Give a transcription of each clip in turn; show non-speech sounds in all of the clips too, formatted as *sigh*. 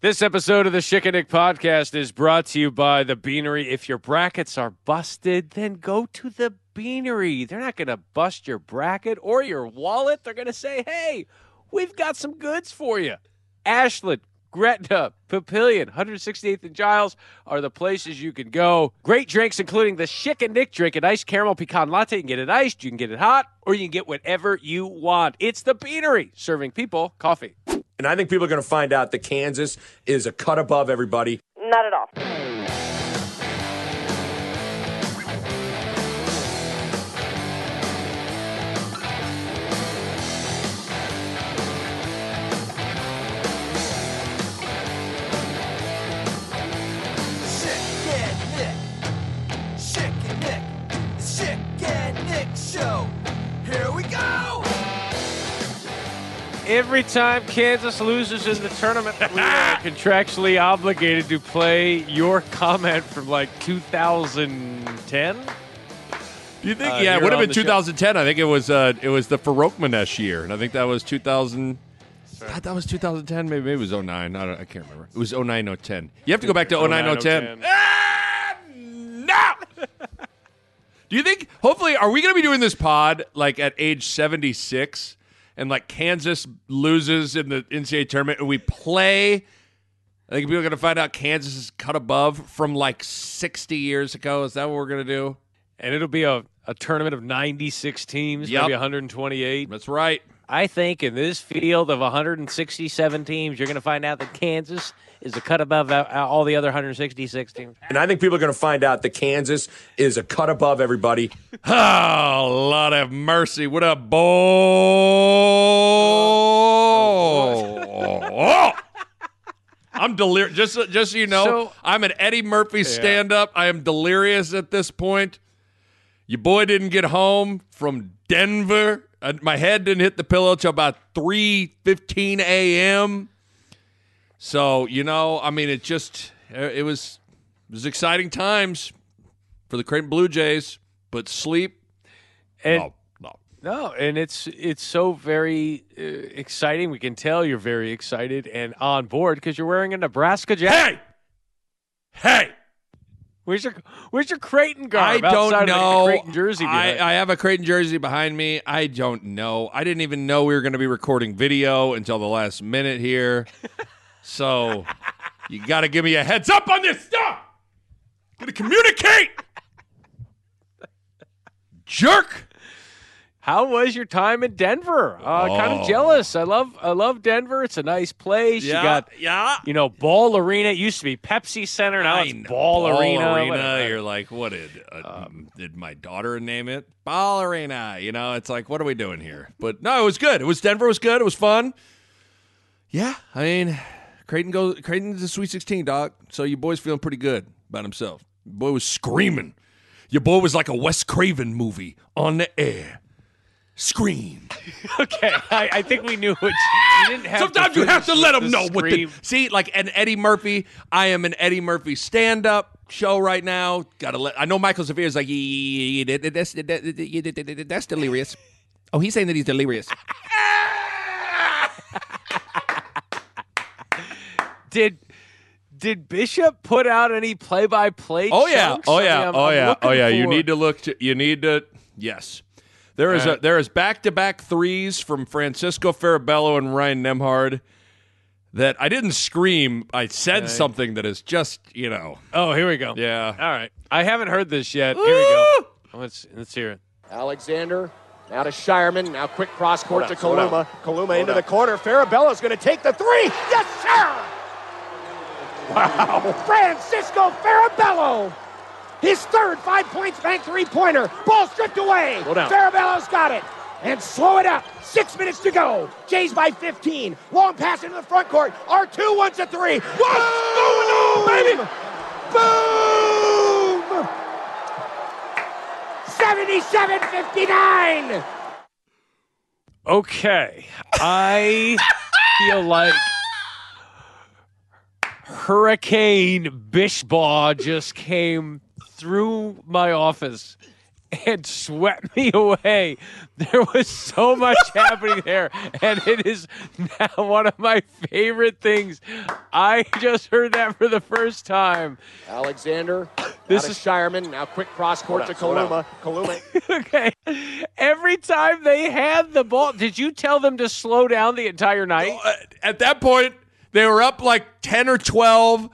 This episode of the Schick and Nick podcast is brought to you by the Beanery. If your brackets are busted, then go to the Beanery. They're not going to bust your bracket or your wallet. They're going to say, hey, we've got some goods for you. Ashland, Gretna, Papillion, 168th and Giles are the places you can go. Great drinks, including the Schick and Nick drink, an iced caramel pecan latte. You can get it iced, you can get it hot, or you can get whatever you want. It's the Beanery, serving people coffee. And I think people are going to find out that Kansas is a cut above everybody. Not at all. Sick Every time Kansas loses in the tournament, we are *laughs* contractually obligated to play your comment from like 2010. Do you think? Uh, yeah, it would have been the show. 2010. I think it was. Uh, it was the Farouk year, and I think that was 2000. I thought that was 2010. Maybe, maybe it was 09. I, don't, I can't remember. It was 09, 010. You have to go back to *laughs* 09, 010. Ah, no. *laughs* Do you think? Hopefully, are we going to be doing this pod like at age 76, and like Kansas loses in the NCAA tournament, and we play? I think people are going to find out Kansas is cut above from like 60 years ago. Is that what we're going to do? And it'll be a, a tournament of 96 teams, Yep. maybe 128. That's right. I think in this field of 167 teams, you're going to find out that Kansas is a cut above uh, all the other 166 teams. And I think people are going to find out that Kansas is a cut above everybody. *laughs* Oh, Lord have mercy. What a boy. *laughs* I'm delirious. Just, so- just so you know, So- I'm an Eddie Murphy stand up. I am delirious at this point. Your boy didn't get home from Denver. Uh, my head didn't hit the pillow till about 3:15 a.m. So, you know, I mean, it just uh, it was it was exciting times for the Creighton Blue Jays, but sleep And no, no. No, and it's it's so very uh, exciting. We can tell you're very excited and on board because you're wearing a Nebraska jacket. Hey, hey! Where's your Where's your Creighton I don't outside of the know. Creighton jersey. I. I have a Creighton jersey behind me. I don't know. I didn't even know we were going to be recording video until the last minute here. *laughs* so you got to give me a heads up on this stuff. Gonna communicate, *laughs* jerk. How was your time in Denver? Uh, Kind Oh. of jealous. I love I love Denver. It's a nice place. Yeah, You got yeah. you know Ball Arena. It used to be Pepsi Center. Now I it's know. Ball, Arena. whatever. You're like, what did uh, did my daughter name it? Ball Arena. You know, it's like, what are we doing here? But no, it was good. It was Denver. Was good. It was fun. Yeah, I mean, Creighton goes. Creighton's a Sweet 16, doc. So your boy's feeling pretty good about himself. Your boy was screaming. Your boy was like a Wes Craven movie on the air. Scream. *laughs* Okay, I, I think we knew what you, you didn't have. Sometimes you have to let the them know what the see. Like an Eddie Murphy, I am an Eddie Murphy stand-up show right now. Got to let. I know Michael Severe is like, "Yeah, yeah, yeah, that's that- that's delirious. Oh, he's saying that he's delirious. *laughs* Did did Bishop put out any play by play? Oh yeah, oh yeah, oh yeah, oh yeah. You need to. to look. To, you need to. Yes, there is All a there is back to back threes from Francisco Farabello and Ryan Nembhard. That I didn't scream. I said something that is just you know. Oh, here we go. Yeah. All right. I haven't heard this yet. Here we go. Oh, let's let's hear it. Alexander now to Scheierman. Now quick cross court Hold to on, slow down. Kaluma. Kaluma into down. the corner. Farabello's going to take the three. Yes, sir. Wow. Francisco Farabello. His third five points bank three pointer. Ball stripped away. Farabello's got it. And slow it up. Six minutes to go. Jays by 15. Long pass into the front court. R2 wants a three. What's going on, oh, baby? Boom! 77 59. Okay. I feel like Hurricane Bishbaugh just came through my office and swept me away. There was so much *laughs* happening there, and it is now one of my favorite things. I just heard that for the first time. Alexander, This this is- is Scheierman. Now quick cross court to Kaluma. Kaluma. *laughs* Okay. Every time they had the ball, did you tell them to slow down the entire night? Uh, At that point, they were up like 10 or 12.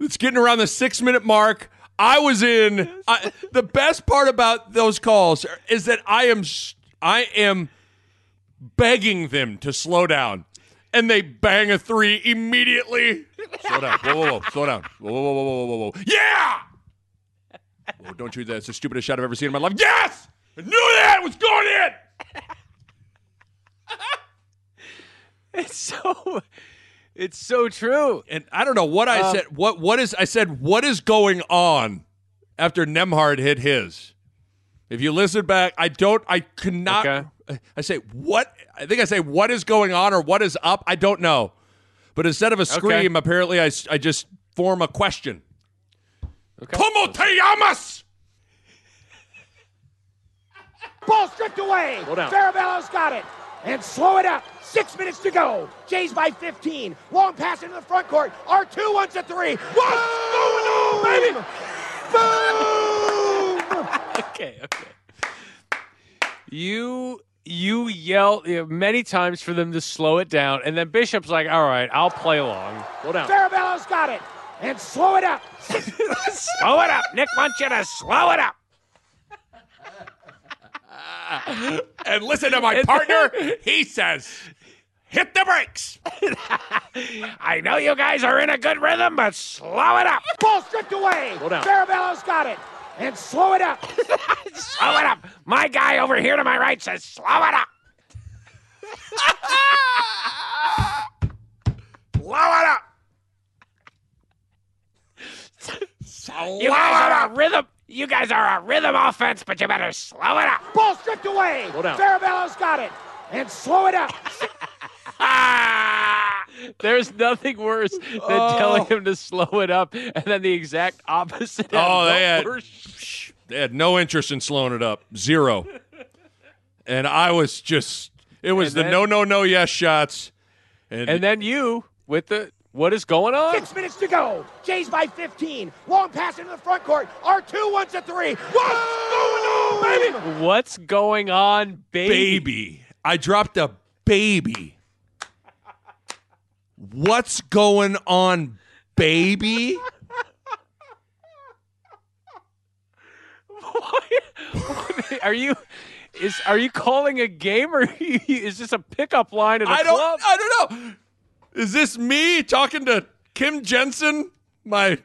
It's getting around the six minute mark. I was in. I, the best part about those calls is that I am I am begging them to slow down, and they bang a three immediately. Slow down. Whoa, whoa, whoa. Slow down. Whoa, whoa, whoa, whoa, whoa, whoa. Yeah. Whoa, don't you? That's the stupidest shot I've ever seen in my life. Yes. I knew that was going in. *laughs* It's so it's so true. and I don't know what I um, said. What what is I said? What is going on after Nembhard hit his? If you listen back, I don't. I cannot. Okay. I say what? I think I say what is going on or what is up. I don't know. But instead of a scream, apparently I, I just form a question. Okay. Como te llamas? Ball stripped away. Slow down. Farabello's got it. And slow it up. Six minutes to go. Jays by 15. Long pass into the front court. R2 wants a three. What's going on, baby? Boom! *laughs* Okay, okay. You you yelled you know, many times for them to slow it down, and then Bishop's like, "All right, I'll play along." Slow down. Farabello's got it. And slow it up. *laughs* slow it up. Nick wants you to slow it up. *laughs* And listen to my partner. *laughs* He says, "Hit the brakes." *laughs* I know you guys are in a good rhythm, but slow it up. Ball stripped away. Slow down. Farabello's got it. And slow it up. Slow it up. My guy over here to my right says, "Slow it up." Blow it up. You guys are a rhythm. You guys are a rhythm offense, but you better slow it up. Ball stripped away. Slow down. Farabello's got it. And slow it up. *laughs* There's nothing worse than oh. telling him to slow it up, and then the exact opposite. Oh, they had- Worse. They had no interest in slowing it up. Zero. and I was just it was And the then- no no no yes shots. And, And then you with the what is going on? Six minutes to go. Jays by 15. Long pass into the front court. R2 wants a three. What's going on, baby? What's going on, baby? baby. I dropped a baby. What's going on, baby? *laughs* Are you is are you calling a game or *laughs* is this a pickup line at a I don't club? I don't know. Is this me talking to Kim Jensen, my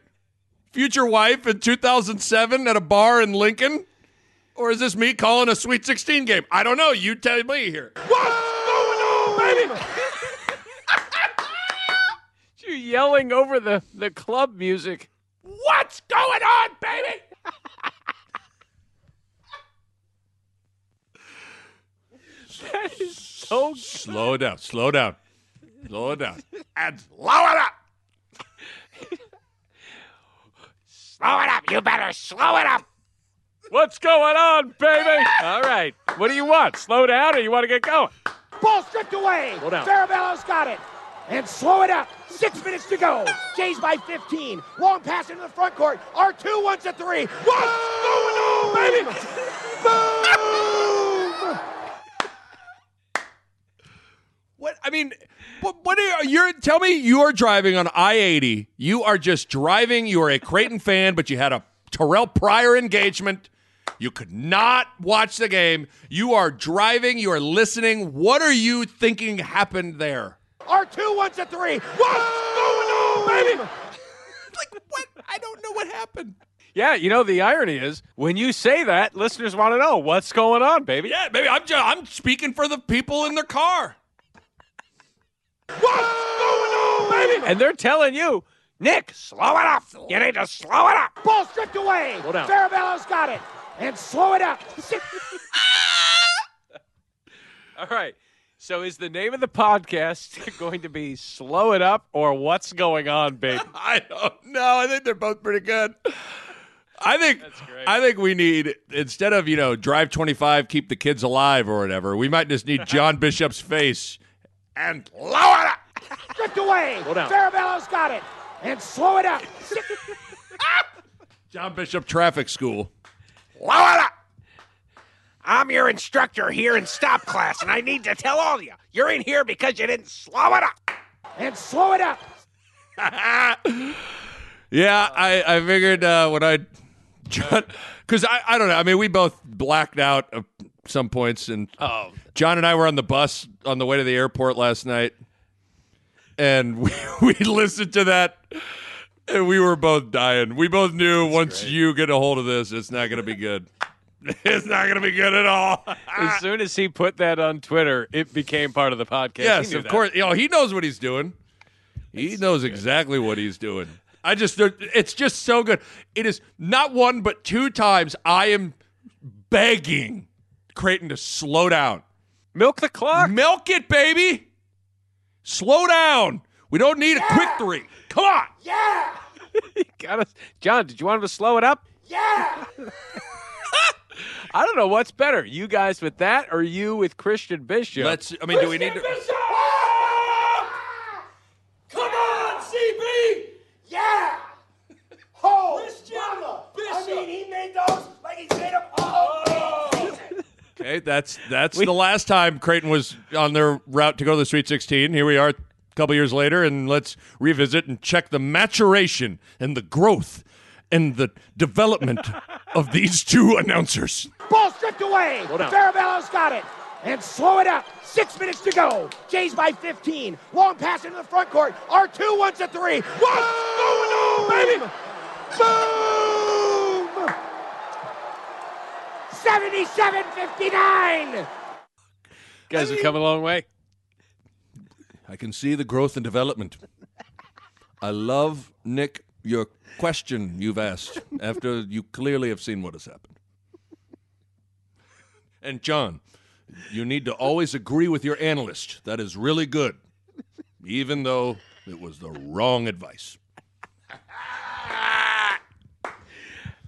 future wife in 2007 at a bar in Lincoln? Or is this me calling a Sweet 16 game? I don't know. You tell me here. What's going on, baby? *laughs* you yelling over the, the club music. What's going on, baby? *laughs* That is so Slow down. Slow down. Slow it down. And slow it up. Slow it up. You better slow it up. What's going on, baby? All right. What do you want? Slow down or you want to get going? Ball stripped away. Slow down. Farabello's got it. And slow it up. Six minutes to go. Jays by 15. Long pass into the front court. R2 wants a three. What's going on, baby? Boom! *laughs* What I mean, what, what are you, you're tell me you are driving on I-80. You are just driving. You are a Creighton fan, but you had a Terrell Pryor engagement. You could not watch the game. You are driving. You are listening. What are you thinking happened there? R2 wants a three. What's going on, baby? *laughs* Like what? I don't know what happened. Yeah, you know the irony is when you say that, listeners want to know what's going on, baby. Yeah, maybe I'm just, I'm speaking for the people in their car. What's going on, baby? And they're telling you, Nick, slow it up. You need to slow it up. Ball stripped away. Slow down. Farabello's got it. And slow it up. *laughs* All right. So is the name of the podcast *laughs* going to be Slow It Up or What's Going On, baby? *laughs* I don't know. I think they're both pretty good. I think great. I think we need instead of you know drive twenty five, keep the kids alive or whatever. We might just need John Bishop's face and lower it. Up. Stripped away. Slow down. Farabello's got it. And slow it up. *laughs* John Bishop Traffic School. Blow it up. I'm your instructor here in stop class, and I need to tell all of you, you're in here because you didn't slow it up. And slow it up. *laughs* Yeah, I, I figured uh, when I, *laughs* because I, I don't know. I mean, we both blacked out at some points, and Oh, John and I were on the bus on the way to the airport last night, and *laughs* we, we listened to that, and we were both dying. We both knew once you get a hold of this, it's not going to be good. *laughs* it's not going to be good at all. as *laughs* soon as he put that on Twitter, it became part of the podcast. Yes, of that. course. You know, he knows what he's doing. He knows exactly what he's doing. I just, it's just so good. It is not one, but two times I am begging Creighton to slow down. Milk the clock. Milk it, baby. Slow down. We don't need a quick three. Come on. Yeah. *laughs* Got us. John, did you want him to slow it up? Yeah. *laughs* I don't know what's better, you guys with that or you with Christian Bishop. Let's. I mean, do we need to? Ah! Come on, CB. Yeah. Oh, mama. I mean, he made those like he made them oh, all. Okay, that's that's the last time Creighton was on their route to go to the Sweet 16. Here we are, a couple years later, and let's revisit and check the maturation and the growth and the development *laughs* of these two announcers. Ball stripped away. Slow down. Farabello's got it. And slow it up. Six minutes to go. Jays by 15. Long pass into the front court. R2 wants a three. One. Boom, baby. Boom. 77-59. guys have come a long way. I can see the growth and development. I love, Nick, your question you've asked after you clearly have seen what has happened. And John, you need to always agree with your analyst. That is really good, even though it was the wrong advice.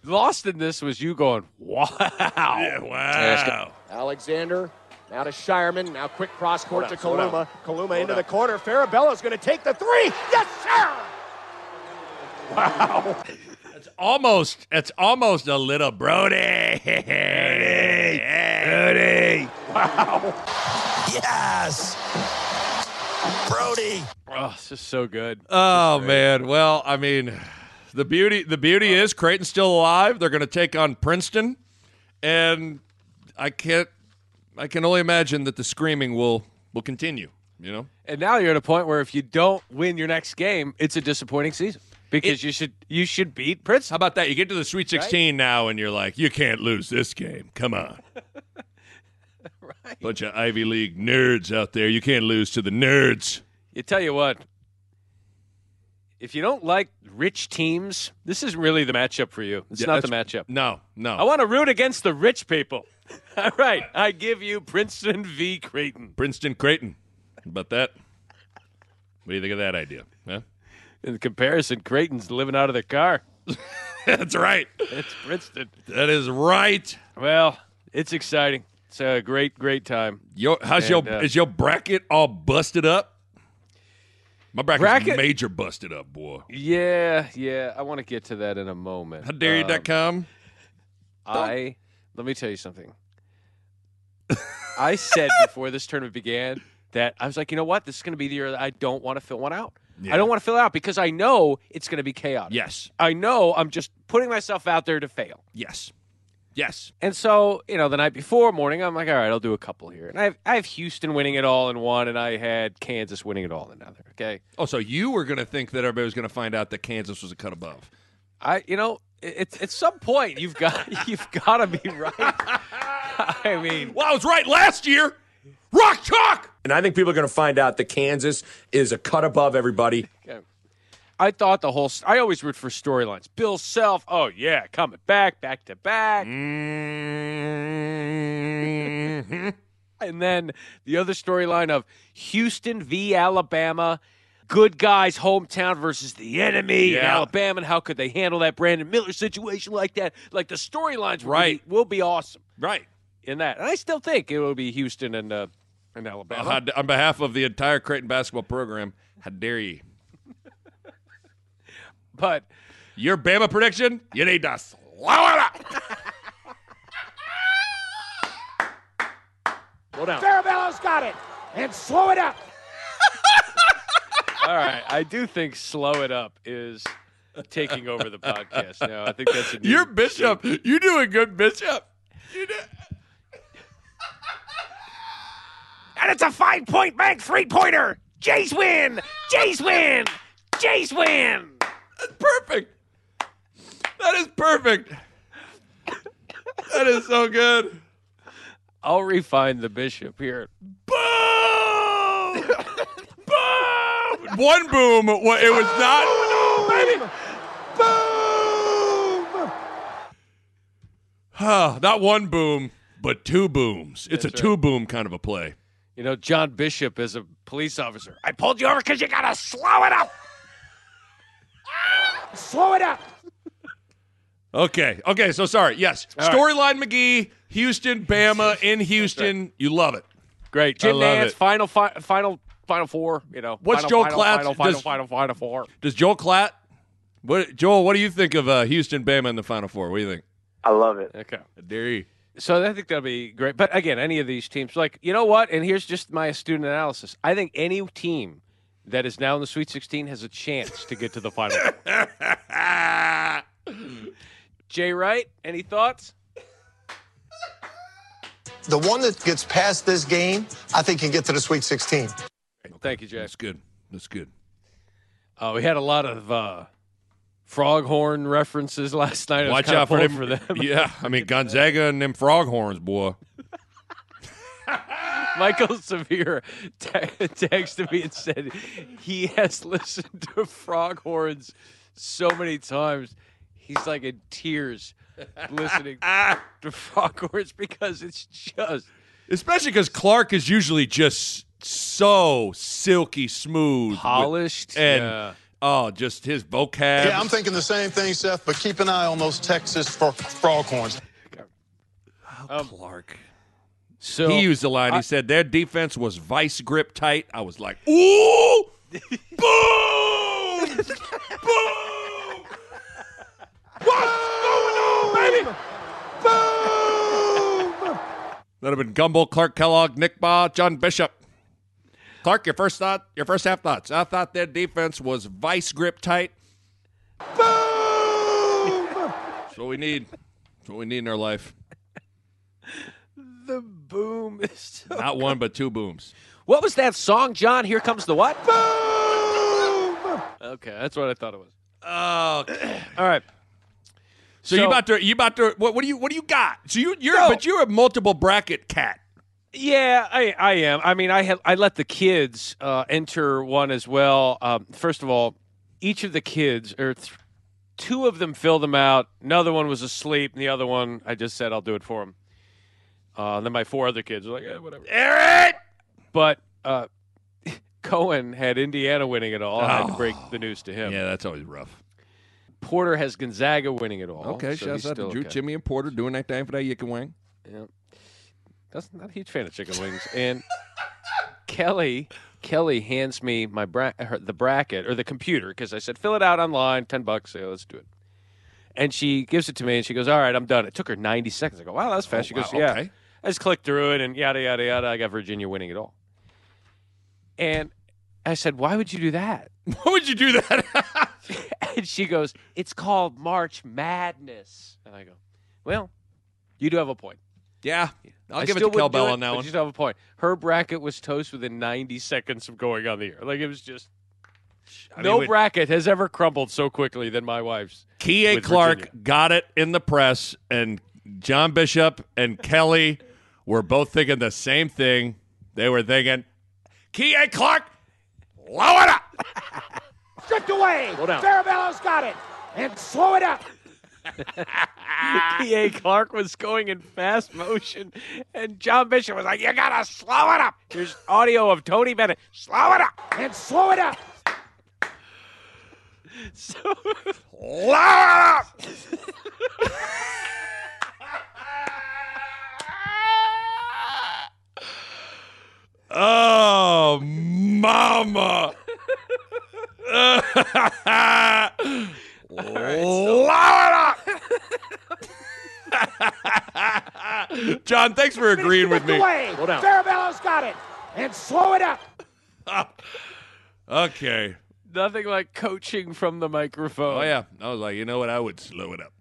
Lost in this was you going, wow. wow. Alexander. Now to Scheierman. Now quick cross court to Slow down, Kaluma. Kaluma into the corner. Farabello's going to take the three. Yes, sir. Wow. *laughs* it's almost it's almost a little Brody. Brody. Brody. Wow. Yes! Brody! Oh, this is so good. Oh man. Well, I mean, the beauty the beauty is Creighton's still alive. They're going to take on Princeton, and I can't. I can only imagine that the screaming will will continue. You know. And now you're at a point where if you don't win your next game, it's a disappointing season because you should you should beat Princeton. How about that? You get to the Sweet 16 now, and you're like, you can't lose this game. Come on. *laughs* right. Bunch of Ivy League nerds out there. You can't lose to the nerds. You tell you what, if you don't like rich teams, this isn't really the matchup for you. It's Yeah, not the matchup. No, no. I want to root against the rich people. *laughs* All right, I give you Princeton v. Creighton. Princeton Creighton. How about that? What do you think of that idea? Huh? In comparison, Creighton's living out of their car. *laughs* That's right. It's Princeton. That is right. Well, it's exciting. It's a great, great time. Yo, how's And, your uh, is your bracket all busted up? My bracket's Bracket- major busted up, boy. Yeah, yeah. I want to get to that in a moment. How dare you Um, com? I let me tell you something. I said *laughs* before this tournament began that I was like, you know what? This is going to be the year that I don't want to fill one out. Yeah. I don't want to fill it out because I know it's going to be chaotic. Yes. I know I'm just putting myself out there to fail. Yes. Yes. And so, you know, the night before morning, I'm like, all right, I'll do a couple here. And I have, I have Houston winning it all in one, and I had Kansas winning it all in another. Okay. Oh, so you were going to think that everybody was going to find out that Kansas was a cut above. I, you know, it's at some point you've got *laughs* you've got to be right. *laughs* I mean, Well, I was right last year. Rock chalk. And I think people are going to find out that Kansas is a cut above everybody. I thought the whole. I always root for storylines. Bill Self. Oh yeah, coming back, back to back. Mm-hmm. And then the other storyline of Houston v. Alabama. good guys hometown versus the enemy in Alabama, and how could they handle that Brandon Miller situation like that? Like the storylines, will Right. be, will be awesome Right. in that. And I still think it will be Houston and uh, and Alabama. On on behalf of the entire Creighton basketball program, how dare you? But Your Bama prediction? You need to slow it up. slow down. Farabello's got it. And slow it up. All right, I do think slow it up is taking over the podcast. No, I think that's a new You're Bishop. You doing good, Bishop. You do- And it's a five point bank three pointer. Jays win. Jays win. Jays win. That's perfect. That is perfect. That is so good. I'll refine the bishop here. Boom! boom! One boom. What? It was not. Baby. Boom. Ah, not one boom, but two booms. It's That's a two boom kind of a play. You know, John Bishop as a police officer. I pulled you over because you gotta slow it up. Slow it up. Okay. Okay. So sorry. Yes. All right. Storyline McGee, Houston, Bama in Houston. You love it. Great. Jim I love Nantz, it. final, fi- final, final four. You know, What's final, Joel final, Klatt? Final, final, Does- final, final, four. Does Joel Klatt? What Joel? What do you think of uh, Houston, Bama in the Final Four? What do you think? I love it. Okay. I dare you. So I think that'll be great. But again, any of these teams, like you know what? And here's just my student analysis. I think any team that is now in the Sweet 16 has a chance to get to the final. *laughs* Jay Wright, any thoughts? The one that gets past this game, I think can get to the Sweet 16. Thank you, Jay. That's good. That's good. Uh, we had a lot of uh, froghorn references last night. Watch out for funny them. for them. *laughs* Yeah, I mean Gonzaga and them froghorns, boy. Michael Severe te- texted me and said he has listened to Froghorns so many times. He's like in tears listening *laughs* to Froghorns because it's just Especially because Clark is usually just so silky smooth, with- polished. and yeah. oh, just his vocab. Yeah, I'm thinking the same thing, Seth, but keep an eye on those Texas fro- froghorns. Oh, um, Clark. So he used the line. he said their defense was vice grip tight. I was like, ooh, *laughs* boom, boom. What's going on, Baby. Boom. That'd have been Gumbel, Clark Kellogg, Nick Bahe, John Bishop. Clark, your first thought, your first half thoughts. I thought their defense was vice grip tight. Boom. That's what we need. That's what we need in our life. The boom is so- Not one, but two booms. What was that song, John? Here comes the what? Boom! Okay, that's what I thought it was. Oh, *clears throat* All right. so, you about to you about to what? What do you what do you got? So you you're No. but you're a multiple bracket cat. Yeah, I, I am. I mean, I have I let the kids uh, enter one as well. Um, first of all, each of the kids, or th- two of them, filled them out. Another one was asleep, and the other one, I just said I'll do it for him. Uh, and then my four other kids were like, eh, whatever. Aaron. But uh, *laughs* Cohen had Indiana winning it all. I had to Oh. break the news to him. Yeah, that's always rough. Porter has Gonzaga winning it all. Okay, so shouts he's out to still Drew, okay. Jimmy, and Porter doing that thing for that Yicken Wang. Yeah. That's not a huge fan of chicken wings. And Kelly, Kelly hands me my bra- her, the bracket or the computer because I said fill it out online, ten bucks. Yeah, let's do it. And she gives it to me and she goes, "All right, I'm done." It took her 90 seconds. I go, "Wow, that's fast." she Oh, goes, "Yeah." okay. I just clicked through it and yada yada yada. I got Virginia winning it all. And I said, "Why would you do that?" *laughs* Why would you do that? *laughs* And she goes, "It's called March Madness." And I go, "Well, you do have a point." yeah, I'll I give it to Kel wouldn't do Bell on that one. You still have a point. Her bracket was toast within 90 seconds of going on the air. Like it was just I no with- bracket has ever crumbled so quickly than my wife's. Kie with Clark Virginia. got it in the press, and John Bishop and Kelly were both thinking the same thing. They were thinking, Kie Clark, blow it up. Stripped away. Slow down. Farabello's got it. And slow it up. *laughs* P.A. Clark was going in fast motion, and John Bishop was like, "You gotta slow it up." Here's audio of Tony Bennett. Slow it up. And slow it up. *laughs* So, *laughs* Oh, mama. Slow it up John, thanks for agreeing with me. Away. Hold on. Farabello's got it. And slow it up. *laughs* Okay. nothing like coaching from the microphone. Oh yeah. I was like, you know what? I would slow it up.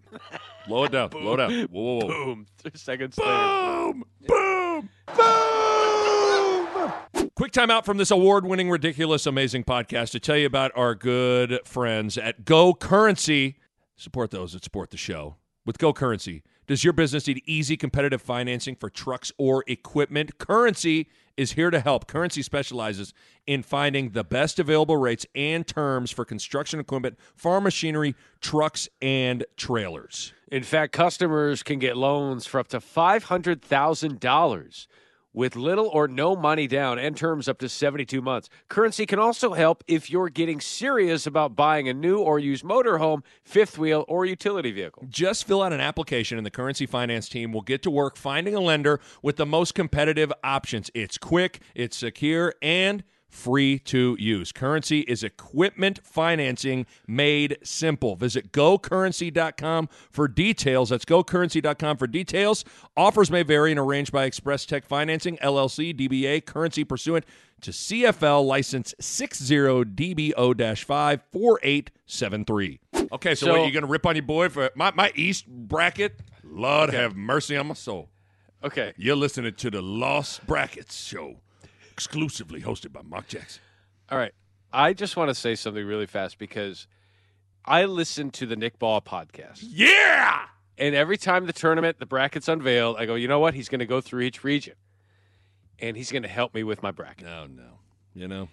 Slow it down. Slow it down. *laughs* Whoa, whoa, whoa. Boom. Three seconds later. Boom! Boom! Boom! Time out from this award winning, ridiculous, amazing podcast to tell you about our good friends at Go Currency. Support those that support the show. With Go Currency, does your business need easy, competitive financing for trucks or equipment? Currency is here to help. Currency specializes in finding the best available rates and terms for construction equipment, farm machinery, trucks, and trailers. In fact, customers can get loans for up to $500,000 with little or no money down and terms up to 72 months. Currency can also help if you're getting serious about buying a new or used motorhome, fifth wheel, or utility vehicle. Just fill out an application, and the currency finance team will get to work finding a lender with the most competitive options. It's quick, it's secure, and free to use. Currency is equipment financing made simple. Visit gocurrency.com for details. That's gocurrency.com for details. Offers may vary and arranged by Express Tech Financing, LLC, DBA, currency pursuant to CFL license 60DBO 54873. Okay, so, So- what, you going to rip on your boy for my, my East bracket? Lord have mercy on my soul. Okay. You're listening to the Lost Brackets show, exclusively hosted by Mark Jackson. All right. I just want to say something really fast because I listen to the Nick Ball podcast. Yeah! And every time the tournament, the bracket's unveiled, I go, you know what? He's going to go through each region. And he's going to help me with my bracket. No, no. You know?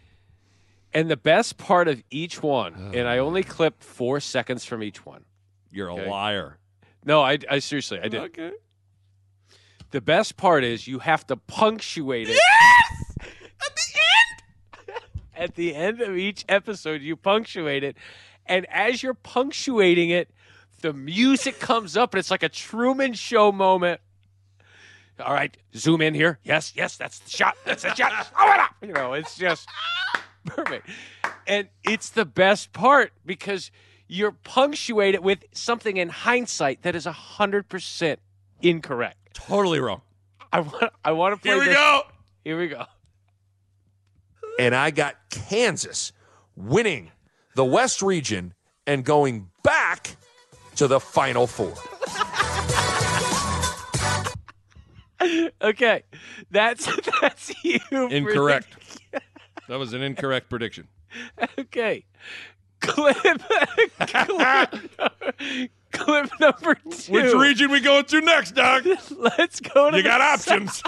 And the best part of each one, oh, and I only clipped four seconds from each one. You're Okay. a liar. No, I, I seriously, I did. Okay. The best part is you have to punctuate it. End. At the end of each episode, you punctuate it, and as you're punctuating it, the music comes up, and it's like a Truman Show moment. All right, zoom in here. Yes, yes, that's the shot. That's the shot. *laughs* Oh, up. You know, it's just *laughs* perfect, and it's the best part because you're punctuated with something in hindsight that is hundred percent incorrect. Totally wrong. I want. I want to play. Here we this- go. Here we go. And I got Kansas winning the West region and going back to the Final Four. Okay, that's *laughs* that's you. for Incorrect. That was an incorrect prediction. okay, clip. *laughs* clip, clip number two. Which region we going to next, Doc? *laughs* Let's go to. You the got south. options.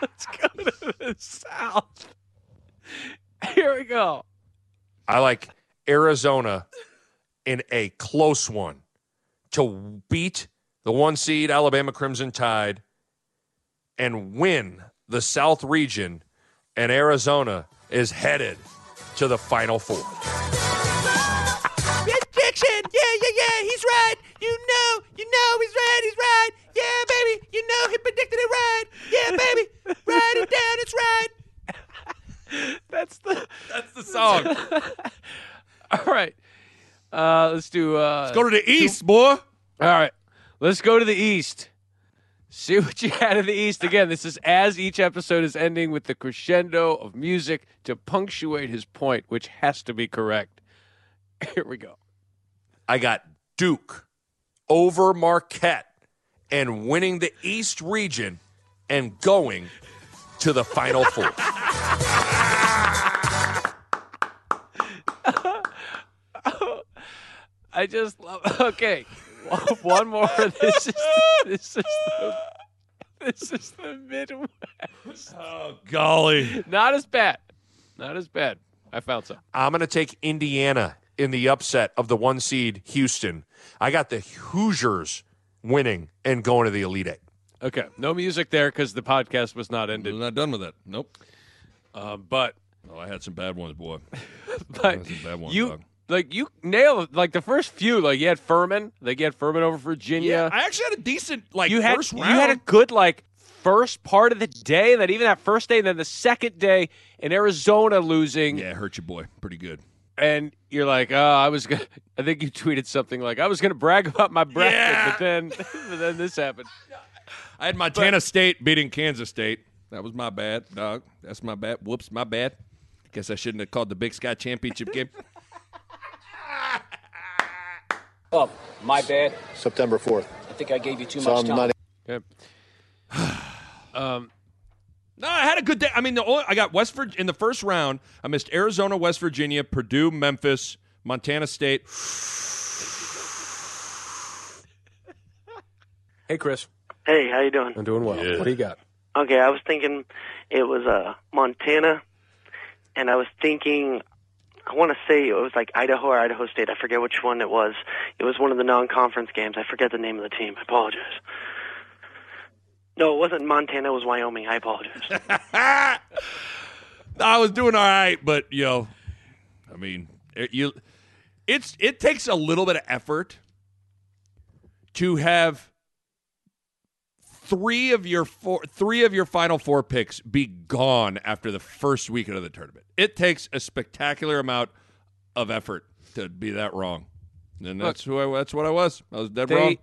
Let's go to the south. *laughs* Here we go. I like Arizona in a close one to beat the one seed Alabama Crimson Tide and win the South region, and Arizona is headed to the Final Four. Objection! Yeah, yeah, yeah, he's right. You know, you know he's right, he's right. Yeah, baby, you know he predicted it right. Yeah, baby, write it down, it's right. *laughs* That's the. That's the song. *laughs* All right. Uh, let's do. Uh, let's Go to the East, boy. All right, let's go to the East. See what you had in the East. Again, this is as each episode is ending with the crescendo of music to punctuate his point, which has to be correct. *laughs* Here we go. I got Duke over Marquette and winning the East region and going to the Final Four. I just love. *laughs* Okay, *laughs* one more. *laughs* This is this is the, this is the Midwest. Oh, golly. Not as bad. Not as bad. I found some. I'm going to take Indiana in the upset of the one seed Houston. I got the Hoosiers winning and going to the Elite Eight. Okay, no music there because the podcast was not ended. I'm not done with that. Nope. Uh, but Oh, I had some bad ones, boy. but That's a bad one, you dog. Like you nailed like the first few. Like you had Furman, like you had Furman over Virginia. Yeah, I actually had a decent like you had you had a good like first part of the day, and then even that first day, and then the second day in Arizona losing, yeah, hurt your boy pretty good. and you're like, oh, I was gonna. *laughs* I think you tweeted something like, I was gonna brag about my bracket, Yeah. but then, *laughs* but then this happened. I had Montana State beating Kansas State. That was my bad, dog. That's my bad. Whoops, my bad. Guess I shouldn't have called the Big Sky Championship game. Oh, my bad. September 4th. I think I gave you too So much I'm time. not Yep. *sighs* No, I had a good day. I mean, the only, I got West Virginia in the first round. I missed Arizona, West Virginia, Purdue, Memphis, Montana State. *laughs* Hey, Chris, Hey, how you doing? I'm doing well. What do you got? Okay, I was thinking it was uh Montana, and I was thinking I want to say it was like Idaho or Idaho State. I forget which one it was. It was one of the non-conference games. I forget the name of the team. I apologize. No, it wasn't Montana. It was Wyoming. I apologize. *laughs* I was doing all right, but you know, I mean, it, you, it's it takes a little bit of effort to have three of your four, three of your final four picks be gone after the first weekend of the tournament. It takes a spectacular amount of effort to be that wrong, and that's who I, that's what I was. I was dead wrong.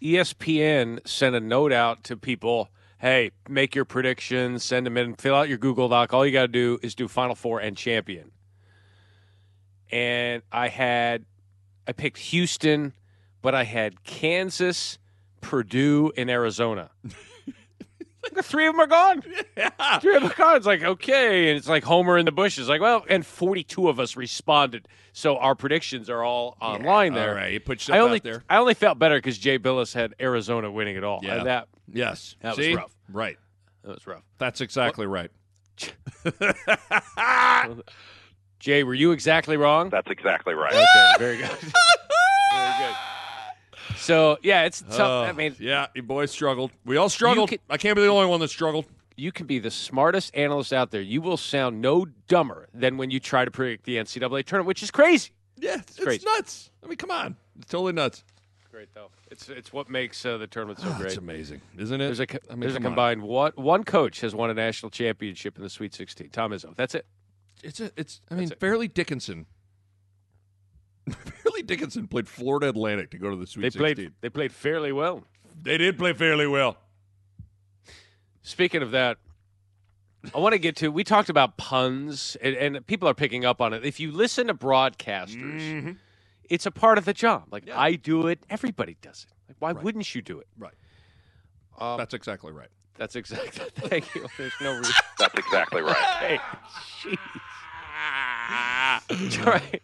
They, E ESPN sent a note out to people. Hey, make your predictions, send them in, fill out your Google Doc. All you got to do is do Final Four and champion. And I had, I picked Houston, but I had Kansas, Purdue, and Arizona. *laughs* the three of them are gone. Yeah. Three of them are gone. It's like, okay. And it's like Homer in the bushes. Like, well, and 42 of us responded. So our predictions are all online there. All right, you put stuff I only out there. I only felt better because Jay Bilas had Arizona winning it all. Yeah. And that Yes, That was rough. Right, that was rough. that's exactly right. *laughs* Jay, were you exactly wrong? That's exactly right. Okay, very good. *laughs* very good. So yeah, it's tough. Oh, I mean, yeah, your boys struggled. We all struggled. can- I can't be the only one that struggled. you can be the smartest analyst out there. You will sound no dumber than when you try to predict the NCAA tournament, which is crazy. Yeah, it's, great. nuts. I mean, come on, it's totally nuts. Great though. It's it's what makes uh, the tournament so Oh, great. it's amazing, isn't it? There's a mean, there's a come on. combined one one coach has won a national championship in the Sweet 16. Tom Izzo. That's it. It's a, it's. I mean, it. Fairleigh Dickinson. *laughs* Fairleigh Dickinson played Florida Atlantic to go to the Sweet They 16. played they played fairly well. They did play fairly well. Speaking of that, I want to get to. We talked about puns, and, and people are picking up on it. If you listen to broadcasters, Mm-hmm. it's a part of the job. Like I do it, everybody does it. Like why wouldn't you do it? Right. Um, That's exactly right. That's exactly. *laughs* Thank you. There's no reason. That's exactly right. Hey, *laughs* jeez. right.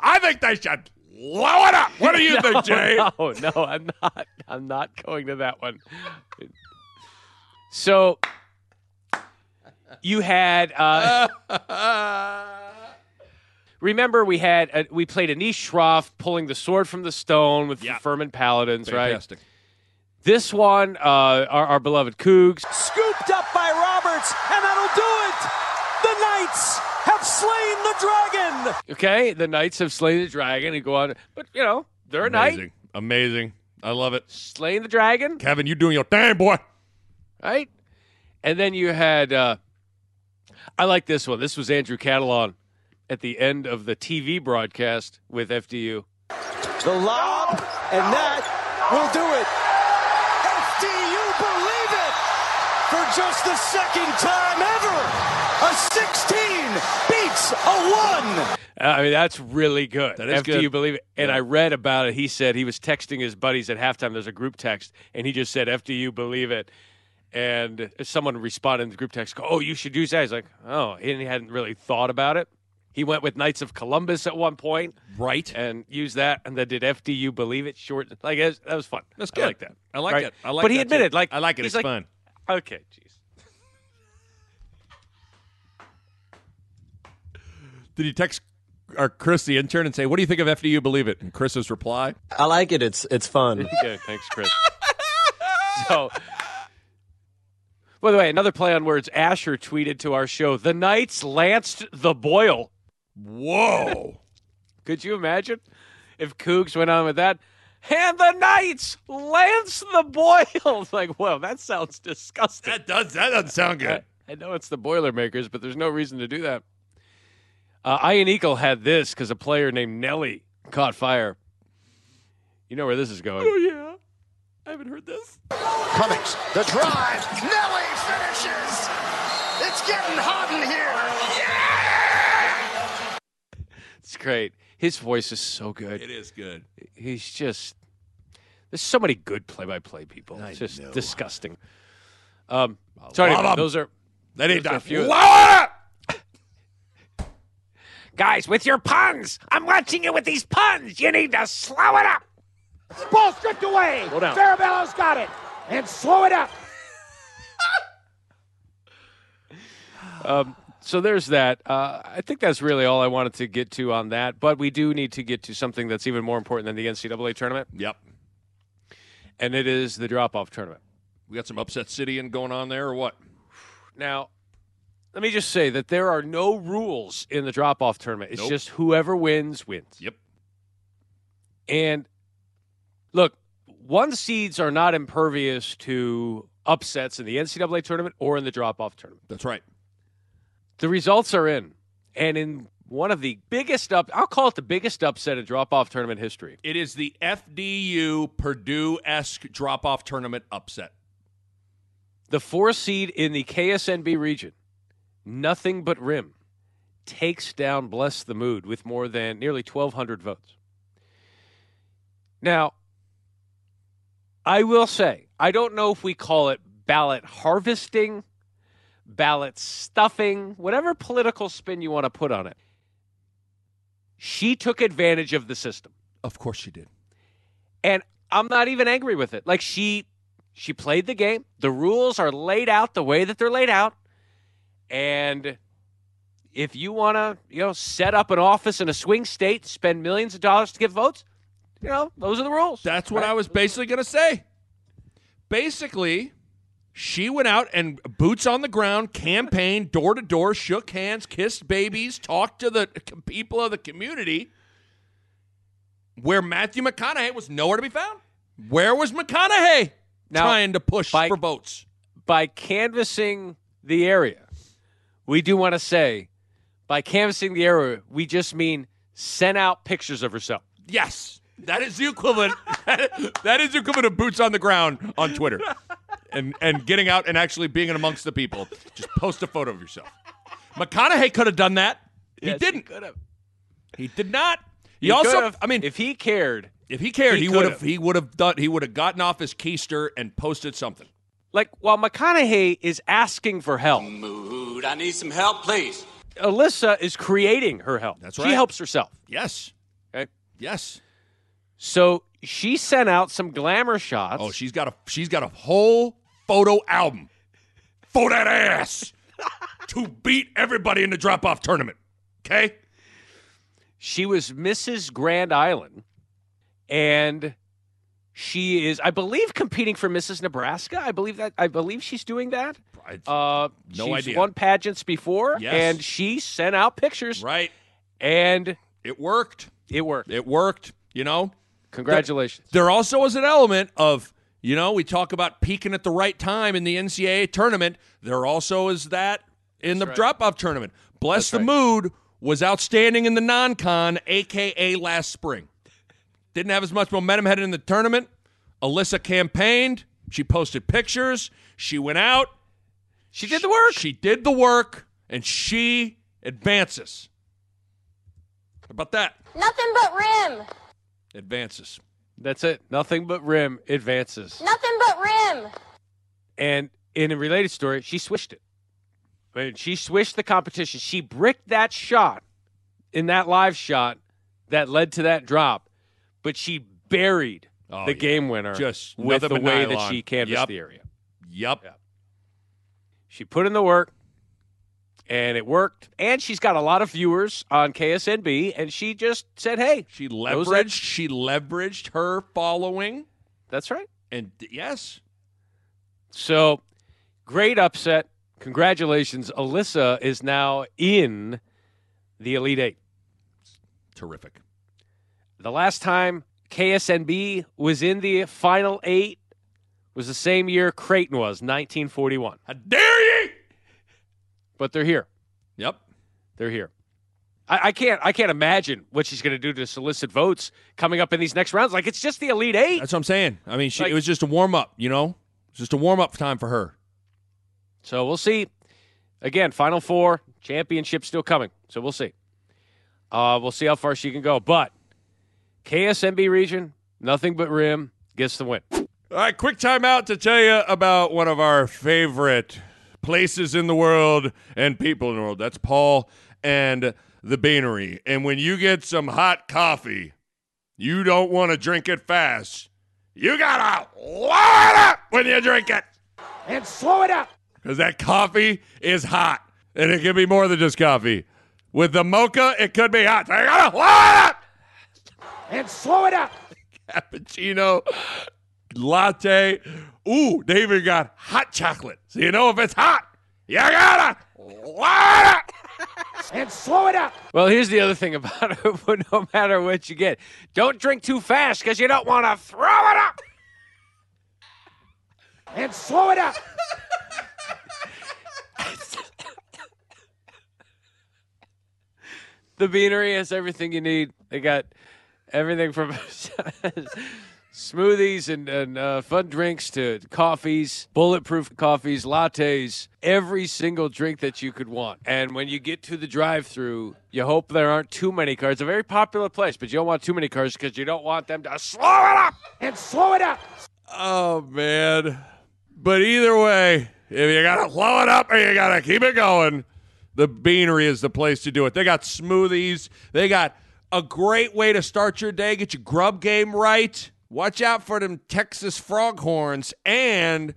I think they should blow it up. What do you *laughs* think, Jay? No, no, I'm not. I'm not going to that one. So you had. Uh, *laughs* remember, we had uh we played Anish Shroff pulling the sword from the stone with Yeah. the Furman Paladins, right? This one, uh, our, our beloved Cougs. Scooped up by Roberts, and that'll do it. The dragon. Okay, the Knights have slain the dragon and go on, but you know they're a knight Amazing. Amazing. I love it. slaying the dragon. Kevin, you doing your thing, boy. right? And then you had, uh, I like this one. This was Andrew Catalon at the end of the TV broadcast with FDU. The lob, and that will do it. FDU believe it for just the second time ever. A 16 beats a 1. Uh, I mean, that's really good. That is FDU good. believe it. And Yeah. I read about it. He said he was texting his buddies at halftime. There's a group text, and he just said, FDU believe it. And someone responded in the group text, Oh, you should use that. He's like, Oh, and he hadn't really thought about it. He went with Knights of Columbus at one point Right. and used that, and then did FDU believe it? Short, like it was- that was fun. That's I good. like that. I like Right? it. I like it. But he that, too. admitted, like I like it. he's It's like, fun. Okay, jeez. Did he text uh, our Chris, the intern, and say, "What do you think of FDU? Believe it?" And Chris's reply, I like it. It's it's fun. Okay, thanks, Chris. *laughs* so, by the way, another play on words. Asher tweeted to our show: "The Knights lanced the boil." "Whoa, *laughs* Could you imagine if Cougs went on with that? And the Knights, Lance the boil. *laughs* Like, whoa, that sounds disgusting. That does that doesn't sound good. I know it's the Boilermakers, but there's no reason to do that. Uh, Ian Eagle had this because a player named Nelly caught fire. You know where this is going. Oh yeah, I haven't heard this. Cummings, the drive. Nelly finishes. It's getting hot in here. Yeah! It's great. His voice is so good. It is good. He's just there's so many good play-by-play people. I It's just know. disgusting. Um, so love anyway, 'em. those are That ain't those are a done. few- Lower up! Guys, with your puns. I'm watching you with these puns. You need to slow it up. Ball stripped away. Slow down. Farabello's got it. And slow it up. Um, so there's that. Uh, I think that's really all I wanted to get to on that. But we do need to get to something that's even more important than the NCAA tournament, Yep. and it is the drop-off tournament. We got some upset city and going on there or what? Now, let me just say that there are no rules in the drop-off tournament. It's Nope. just whoever wins wins. Yep. And look, one seeds are not impervious to upsets in the NCAA tournament or in the drop-off tournament. That's right. The results are in, and in one of the biggest up, I'll call it the biggest upset in drop-off tournament history. It is the FDU Purdue esque drop off tournament upset. The four seed in the KSNB region, nothing but rim, takes down Bless the Mood with more than nearly 1,200 votes. Now, I will say, I don't know if we call it ballot harvesting, ballot stuffing, whatever political spin you want to put on it. She took advantage of the system. Of course she did. and I'm not even angry with it. Like she she played the game. The rules are laid out the way that they're laid out. And if you want to, you know, set up an office in a swing state, spend millions of dollars to get votes, you know, those are the rules. That's what I was basically going to say. Basically, she went out and boots on the ground, campaigned door to door, shook hands, kissed babies, talked to the people of the community. Where Matthew McConaughey was nowhere to be found. Where was McConaughey Now, trying to push by- for votes? by canvassing the area, we do want to say by canvassing the area, we just mean send out pictures of herself. Yes, that is the equivalent. *laughs* that is the equivalent of boots on the ground on Twitter, and and getting out and actually being in amongst the people. Just post a photo of yourself. McConaughey could have done that. He Yes, didn't. could have. He did not. He, He also. I mean, if, he cared, if he cared, he he, would could've. He would have done. He would have gotten off his keister and posted something. Like while McConaughey is asking for help, Mood, I need some help, please. Alissa is creating her help. That's right. She helps herself. Yes. Okay. Yes. So she sent out some glamour shots. Oh, she's got a. She's got a whole photo album for that ass *laughs* to beat everybody in the drop off tournament. Okay. she was Mrs. Grand Island, and she is, I believe, competing for Mrs. Nebraska. I believe that. I believe she's doing that. Uh, No she's idea. won pageants before, Yes. and she sent out pictures, Right. and It worked. it worked. It worked. You know. Congratulations. There also is an element of, you know, we talk about peaking at the right time in the NCAA tournament. There also is that in the right. drop off tournament. Bless That's the right. Mood was outstanding in the non con, aka last spring. Didn't have as much momentum heading in the tournament. Alissa campaigned. She posted pictures. She went out. She did the work. She did the work, and she advances. How about that? Nothing but rim. Advances. That's it. Nothing but rim advances. Nothing but rim. And in a related story, she swished it. I mean, she swished the competition. She bricked that shot in that live shot that led to that drop, but she buried Oh, the yeah. game winner Just with the way that she canvassed Yep. the area. Yep. yep. She put in the work, and it worked. And she's got a lot of viewers on KSNB, and she just said, "Hey, She leveraged. that- she leveraged her following, that's right." and yes, So great upset. Congratulations. Alissa is now in the Elite Eight. terrific. The last time KSNB was in the final eight was the same year Creighton was, 1941. How dare you? But they're here. Yep. They're here. I, I can't. I can't imagine what she's going to do to solicit votes coming up in these next rounds. Like it's just the elite eight. That's what I'm saying. I mean, she, Like- it was just a warm up. You know, it's just a warm up time for her. So we'll see. Again, Final Four championship still coming. So we'll see. Uh, we'll see how far she can go. But KSNB region, nothing but rim gets the win. All right, quick timeout to tell you about one of our favorite places in the world and people in the world. That's Paul and the Beanery. And when you get some hot coffee, you don't want to drink it fast. You gotta load it up when you drink it. And slow it up. Because that coffee is hot. And it can be more than just coffee. With the mocha, it could be hot. So you gotta load it up. And slow it up. cappuccino, latte. Ooh, they even got hot chocolate. So you know if it's hot, you gotta light it. *laughs* And slow it up. Well, here's the other thing about it. *laughs* no matter what you get, don't drink too fast because you don't want to throw it up. And slow it up. *laughs* The Beanery has everything you need. They got everything from *laughs* smoothies and, and uh, fun drinks to coffees, bulletproof coffees, lattes, every single drink that you could want. And when you get to the drive through, you hope there aren't too many cars. It's a very popular place, but you don't want too many cars because you don't want them to slow it up. And slow it up. Oh man. But either way, if you gotta slow it up or you gotta keep it going, the beanery is the place to do it. They got smoothies, they got a great way to start your day, get your grub game right. Watch out for them Texas froghorns and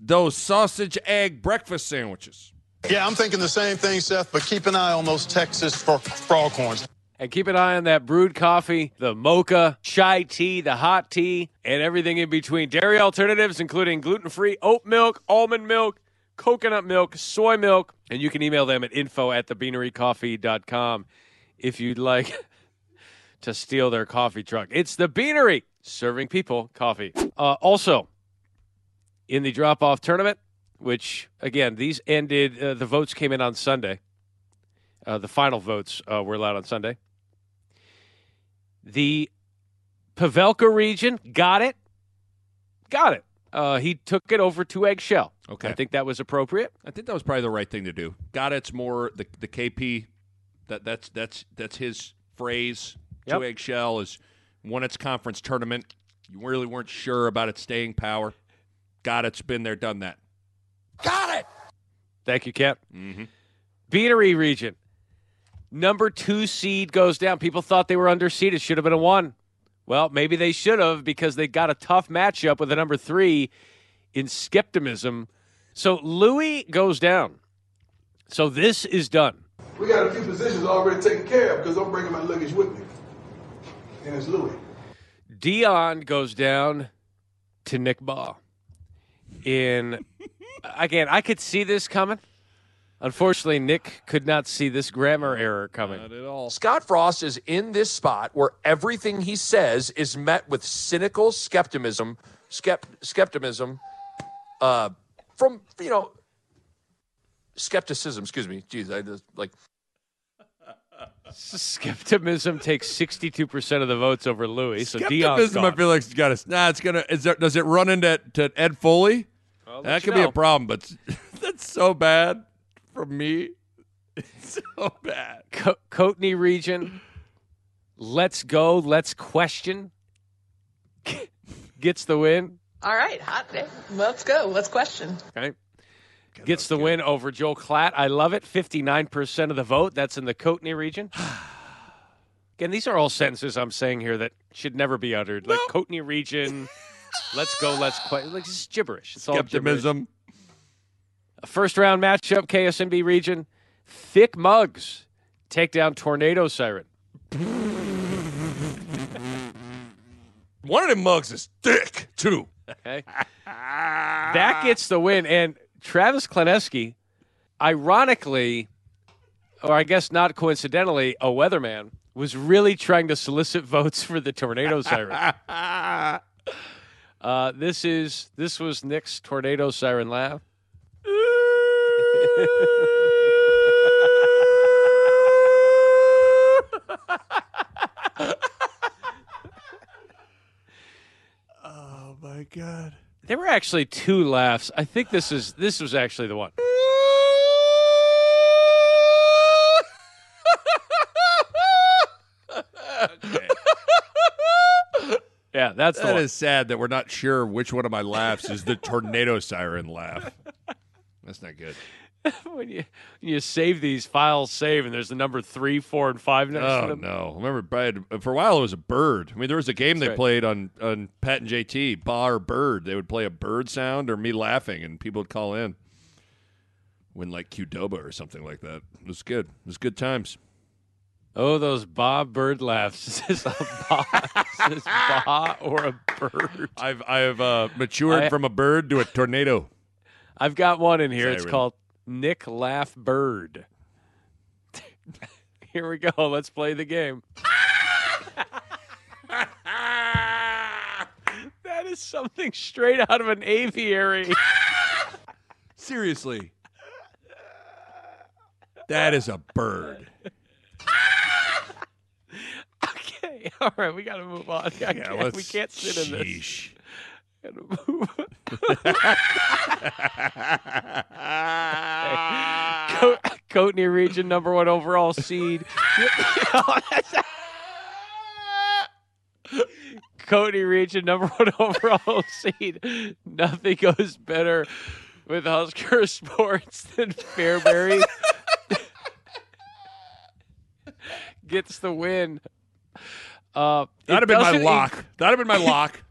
those sausage egg breakfast sandwiches. Yeah, I'm thinking the same thing, Seth, but keep an eye on those Texas fro- froghorns. And keep an eye on that brewed coffee, the mocha, chai tea, the hot tea, and everything in between. Dairy alternatives, including gluten free oat milk, almond milk, coconut milk, soy milk. And you can email them at info at thebeanerycoffee.com if you'd like to steal their coffee truck. It's the Beanery, serving people coffee. Uh, also, in the drop off tournament, which, again, these ended, uh, the votes came in on Sunday. Uh, the final votes uh, were allowed on Sunday. The Pavelka region got it. Got it. Uh, he took it over to eggshell. Okay. I think that was appropriate. I think that was probably the right thing to do. Got it's more the the KP that that's that's that's his phrase. Yep. Two eggshell is won its conference tournament. You really weren't sure about its staying power. Got it's been there, done that. Got it. Thank you, Cap. Mm-hmm. Beanery region. Number two seed goes down. People thought they were underseeded. Should have been a one. Well, maybe they should have because they got a tough matchup with a number three in skepticism. So Louis goes down. So this is done. We got a few positions already taken care of because I'm bringing my luggage with me. And it's Louis. Dion goes down to Nick Bahe. In again, I could see this coming. Unfortunately, Nick could not see this grammar error coming. Not at all. Scott Frost is in this spot where everything he says is met with cynical skepticism, skept, skepticism, uh, from you know, skepticism. Excuse me. Jeez, I just like Skepticism takes sixty-two percent of the votes over Louis. So Dion's Skepticism, I gone. feel like it's got to. Nah, it's gonna. Is there, does it run into to Ed Foley? I'll let that you could be know. a problem, but *laughs* that's so bad for me. It's *laughs* so bad. Co- Coatney region. Let's go. Let's question. *laughs* Gets the win. All right, hot day. Let's go. Let's question. Okay. Gets the win over Joel Klatt. I love it. 59% of the vote. That's in the Coatney region. *sighs* Again, these are all sentences I'm saying here that should never be uttered. Like Coatney region. *laughs* let's go. Let's question. Like, this is gibberish. It's all gibberish. A first round matchup, KSNB region. Thick mugs take down Tornado Siren. One of them mugs is thick too. Okay. that gets the win. And Travis Kleneski, ironically, or I guess not coincidentally, a weatherman, was really trying to solicit *laughs* votes for the tornado siren. *laughs* Uh, this is this was Nick's tornado siren laugh. *laughs* Oh my god. There were actually two laughs. I think this is this was actually the one. *laughs* Yeah, that's the That one. is sad that we're not sure which one of my laughs is the tornado siren laugh. That's not good. *laughs* when you when you save these files, save, and there's the number three, four, and five next to Oh them. no! Remember, Brad? For a while, it was a bird. I mean, there was a game That's they right. played on on Pat and JT, bar bird. They would play a bird sound or me laughing, and people would call in. Win like Qdoba or something like that. It was good. It was good times. Oh, those Bob Bird laughs. *laughs* Is this a Bob, is this Bob or a bird? I've I've uh, matured I- from a bird to a tornado. I've got one in here. It's called Nick Laugh Bird. *laughs* here we go. Let's play the game. *laughs* that is something straight out of an aviary. Seriously, that is a bird. *laughs* okay, all right, we got to move on. Yeah, can't- we can't sit in this. Sheesh. Gotta move on. Coatney region number one overall seed. Coatney region number one overall seed. Nothing goes better with Husker sports than Fairbury gets the win. Uh, That'd have been my doesn't lock. That'd have been my lock. *laughs*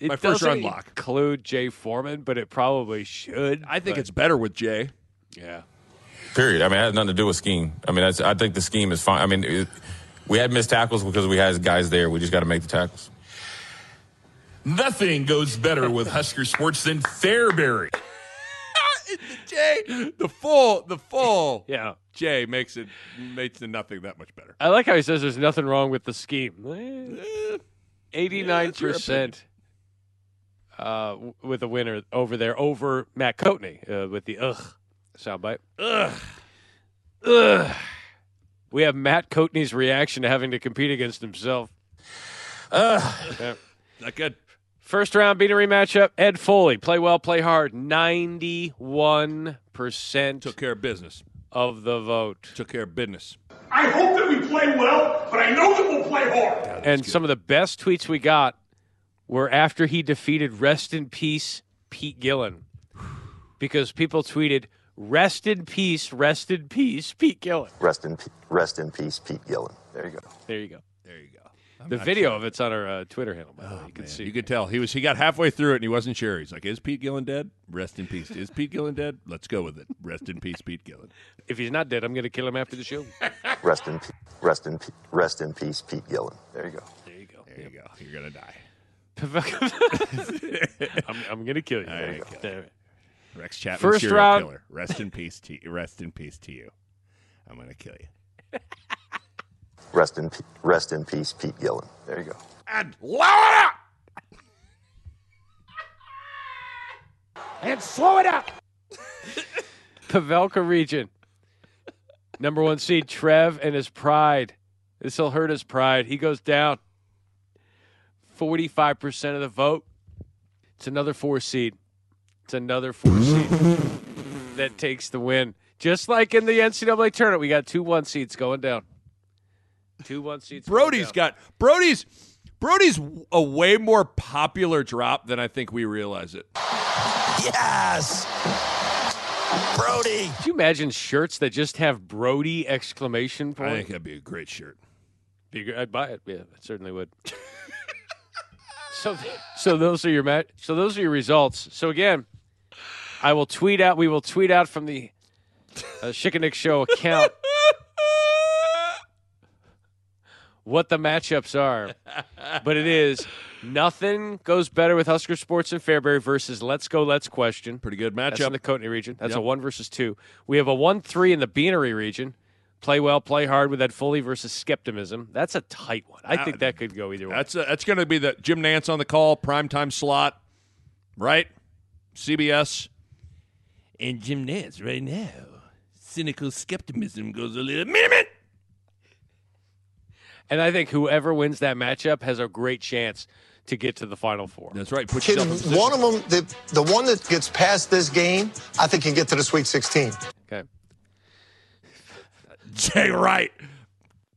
It my first doesn't round lock. Include Jay Foreman, but it probably should. I think but- it's better with Jay. Yeah. Period. I mean, it has nothing to do with scheme. I mean, that's, I think the scheme is fine. I mean, it, we had missed tackles because we had guys there. We just got to make the tackles. Nothing goes better with Husker sports than Fairbury. *laughs* Jay, the full, the full. *laughs* Yeah. Jay makes it makes the nothing that much better. I like how he says there's nothing wrong with the scheme. Eighty-nine percent uh, with a winner over there over Matt Coatney uh, with the ugh soundbite. Ugh, ugh. We have Matt Coatney's reaction to having to compete against himself. Yeah. Not good. First round beanery matchup. Ed Foley, play well, play hard. Ninety-one percent Took care of business. of the vote. Took care of business. I hope that we play well, but I know that we'll play hard. and some of the best tweets we got were after he defeated rest in peace Pete Gillen. Because people tweeted, rest in peace, rest in peace, Pete Gillen. Rest in, pe- rest in peace, Pete Gillen. There you go. There you go. There you go. I'm the video sure. of it's on our uh, Twitter handle, by the way. You can Man, see. You could tell he was. He got halfway through it and he wasn't sure. He's like, "Is Pete Gillen dead? Rest in peace. Is Pete Gillen dead? Let's go with it. Rest in peace, Pete Gillen." If he's not dead, I'm going to kill him after the show. *laughs* Rest in, pe- rest in, pe- rest in peace, Pete Gillen. There you go. There you go. There you go. You're gonna die. *laughs* I'm, I'm going to kill you. There you go. There. Rex Chapman, First serial round- killer. Rest in peace. To, you. rest in peace to you. I'm gonna kill you. *laughs* Rest in, rest in peace, Pete Gillen. There you go. And lower it up. *laughs* And slow it up. *laughs* Pavelka region. Number one seed, Trev and his pride. This will hurt his pride. He goes down. 45% of the vote. It's another four seed. It's another four seed that takes the win. Just like in the NCAA tournament, we got two one seeds going down. Two one seeds. going Brody's down. got Brody's. Brody's a way more popular drop than I think we realize it. Yes! Brody! Could you imagine shirts that just have Brody exclamation point? I think that'd be a great shirt. Be gr- I'd buy it. Yeah, I certainly would. *laughs* so, so those are your match. So those are your results. So again, I will tweet out. We will tweet out from the uh, Schick and Nick Show account what the matchups are. But it is nothing goes better with Husker Sports and Fairbury versus Let's Go Let's Question. Pretty good That's in the Coatney region. That's a one versus two. We have a one three in the Beanery region. Play well, play hard with that Foley versus Skepticism. That's a tight one. I think that could go either way. That's uh that's going to be the Jim Nantz on the call, primetime slot, right? CBS. And Jim Nantz right now. Cynical skepticism goes a little minute. And I think whoever wins that matchup has a great chance to get to the Final Four. That's right. Put Can one of them, the, the one that gets past this game, I think can get to the Sweet 16. Okay. Jay Wright.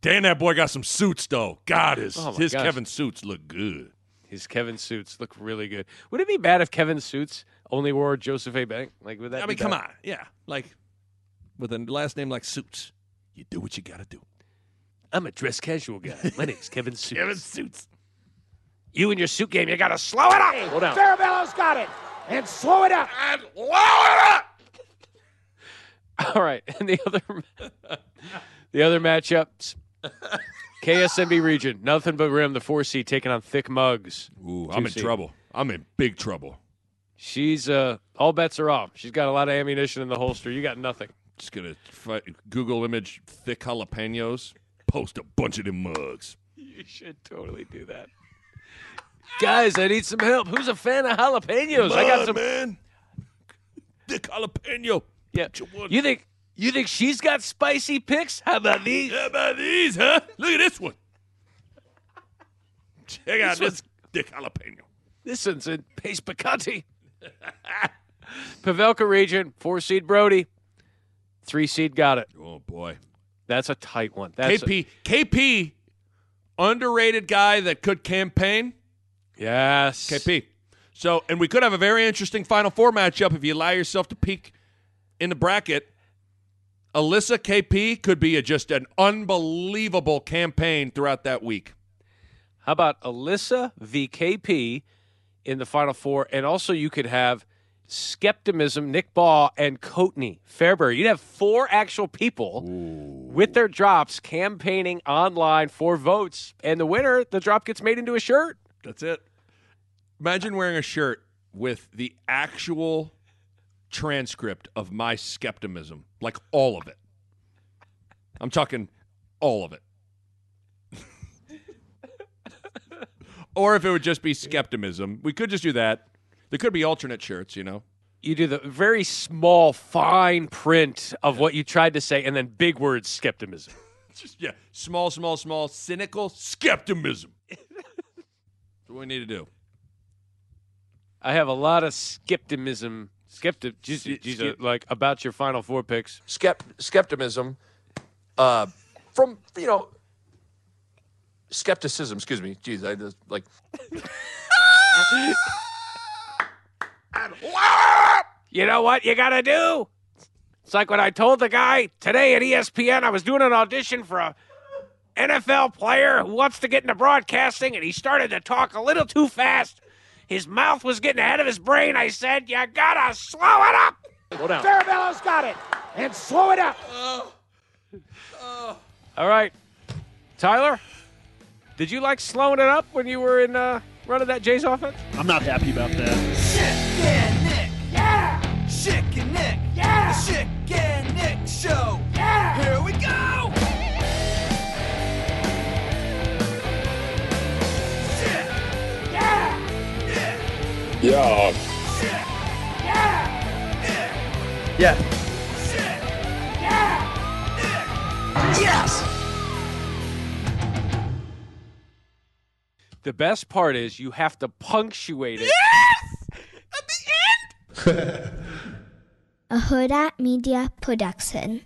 Dan, that boy got some suits though. God, his Oh, his gosh. Kevin suits look good. His Kevin suits look really good. Would it be bad if Kevin suits only wore Joseph A. Bank? Like, would that? I be mean, come bad? on, yeah, like with a last name like Suits, you do what you got to do. I'm a dress casual guy. My name's Kevin *laughs* Suits. Kevin Suits. You and your suit game, you gotta slow it up. Hold on. Farabello's got it. And slow it up. And slow it up. *laughs* All right, and the other, the other matchups. KSNB region, nothing but rim. The four seed taking on thick mugs. Ooh, Two I'm in trouble. I'm in big trouble. She's uh, all bets are off. She's got a lot of ammunition in the holster. You got nothing. Just gonna fight, Google image thick jalapenos. Post a bunch of them mugs. You should totally do that. Guys, I need some help. Who's a fan of jalapenos? I got some. man. Thick jalapeno. Yeah. You think you think she's got spicy picks? How about these? How about these, huh? Look at this one. Check out This this, one's- thick jalapeno. This one's in Pace Picante. *laughs* Pavelka region, four seed Brody, three seed got it. Oh boy, that's a tight one. That's a- KP KP, underrated guy that could campaign. yes. KP. So, and we could have a very interesting Final Four matchup if you allow yourself to peek in the bracket. Alissa KP could be a, just an unbelievable campaign throughout that week. How about Alissa VKP in the Final Four? And also, you could have Skepticism, Nick Bahe, and Coatney Fairbury. You'd have four actual people with their drops campaigning online for votes. And the winner, the drop gets made into a shirt. That's it. Imagine wearing a shirt with the actual transcript of my skepticism, like all of it. I'm talking all of it. Or if it would just be skepticism, we could just do that. There could be alternate shirts, you know. You do the very small, fine print of what you tried to say, and then big words skepticism. *laughs* Just yeah, small, small, small, cynical skepticism. That's what we need to do. I have a lot of skepticism, skeptic, geez, geez, uh, like about your Final Four picks. Skept- skepticism uh, from, you know, skepticism, excuse me. Jeez, I just like. *laughs* You know what you got to do? It's like when I told the guy today at ESPN I was doing an audition for a NFL player who wants to get into broadcasting, and he started to talk a little too fast. His mouth was getting ahead of his brain. I said, You gotta slow it up. Hold on. Farabello's got it. And slow it up. Oh. Oh. All right. Tyler, did you like slowing it up when you were in uh, running that Jays offense? I'm not happy about that. Schick and Nick. Yeah. Schick and Nick. Yeah. The Schick and Nick Show. Yeah. Here we go. Schick. Yeah. Nick. Yeah. Schick. Yeah. Nick. Yeah. Schick. Yeah. Nick. Yes. The best part is you have to punctuate it. Yes! At the end! *laughs* A Hurrdat Media Production.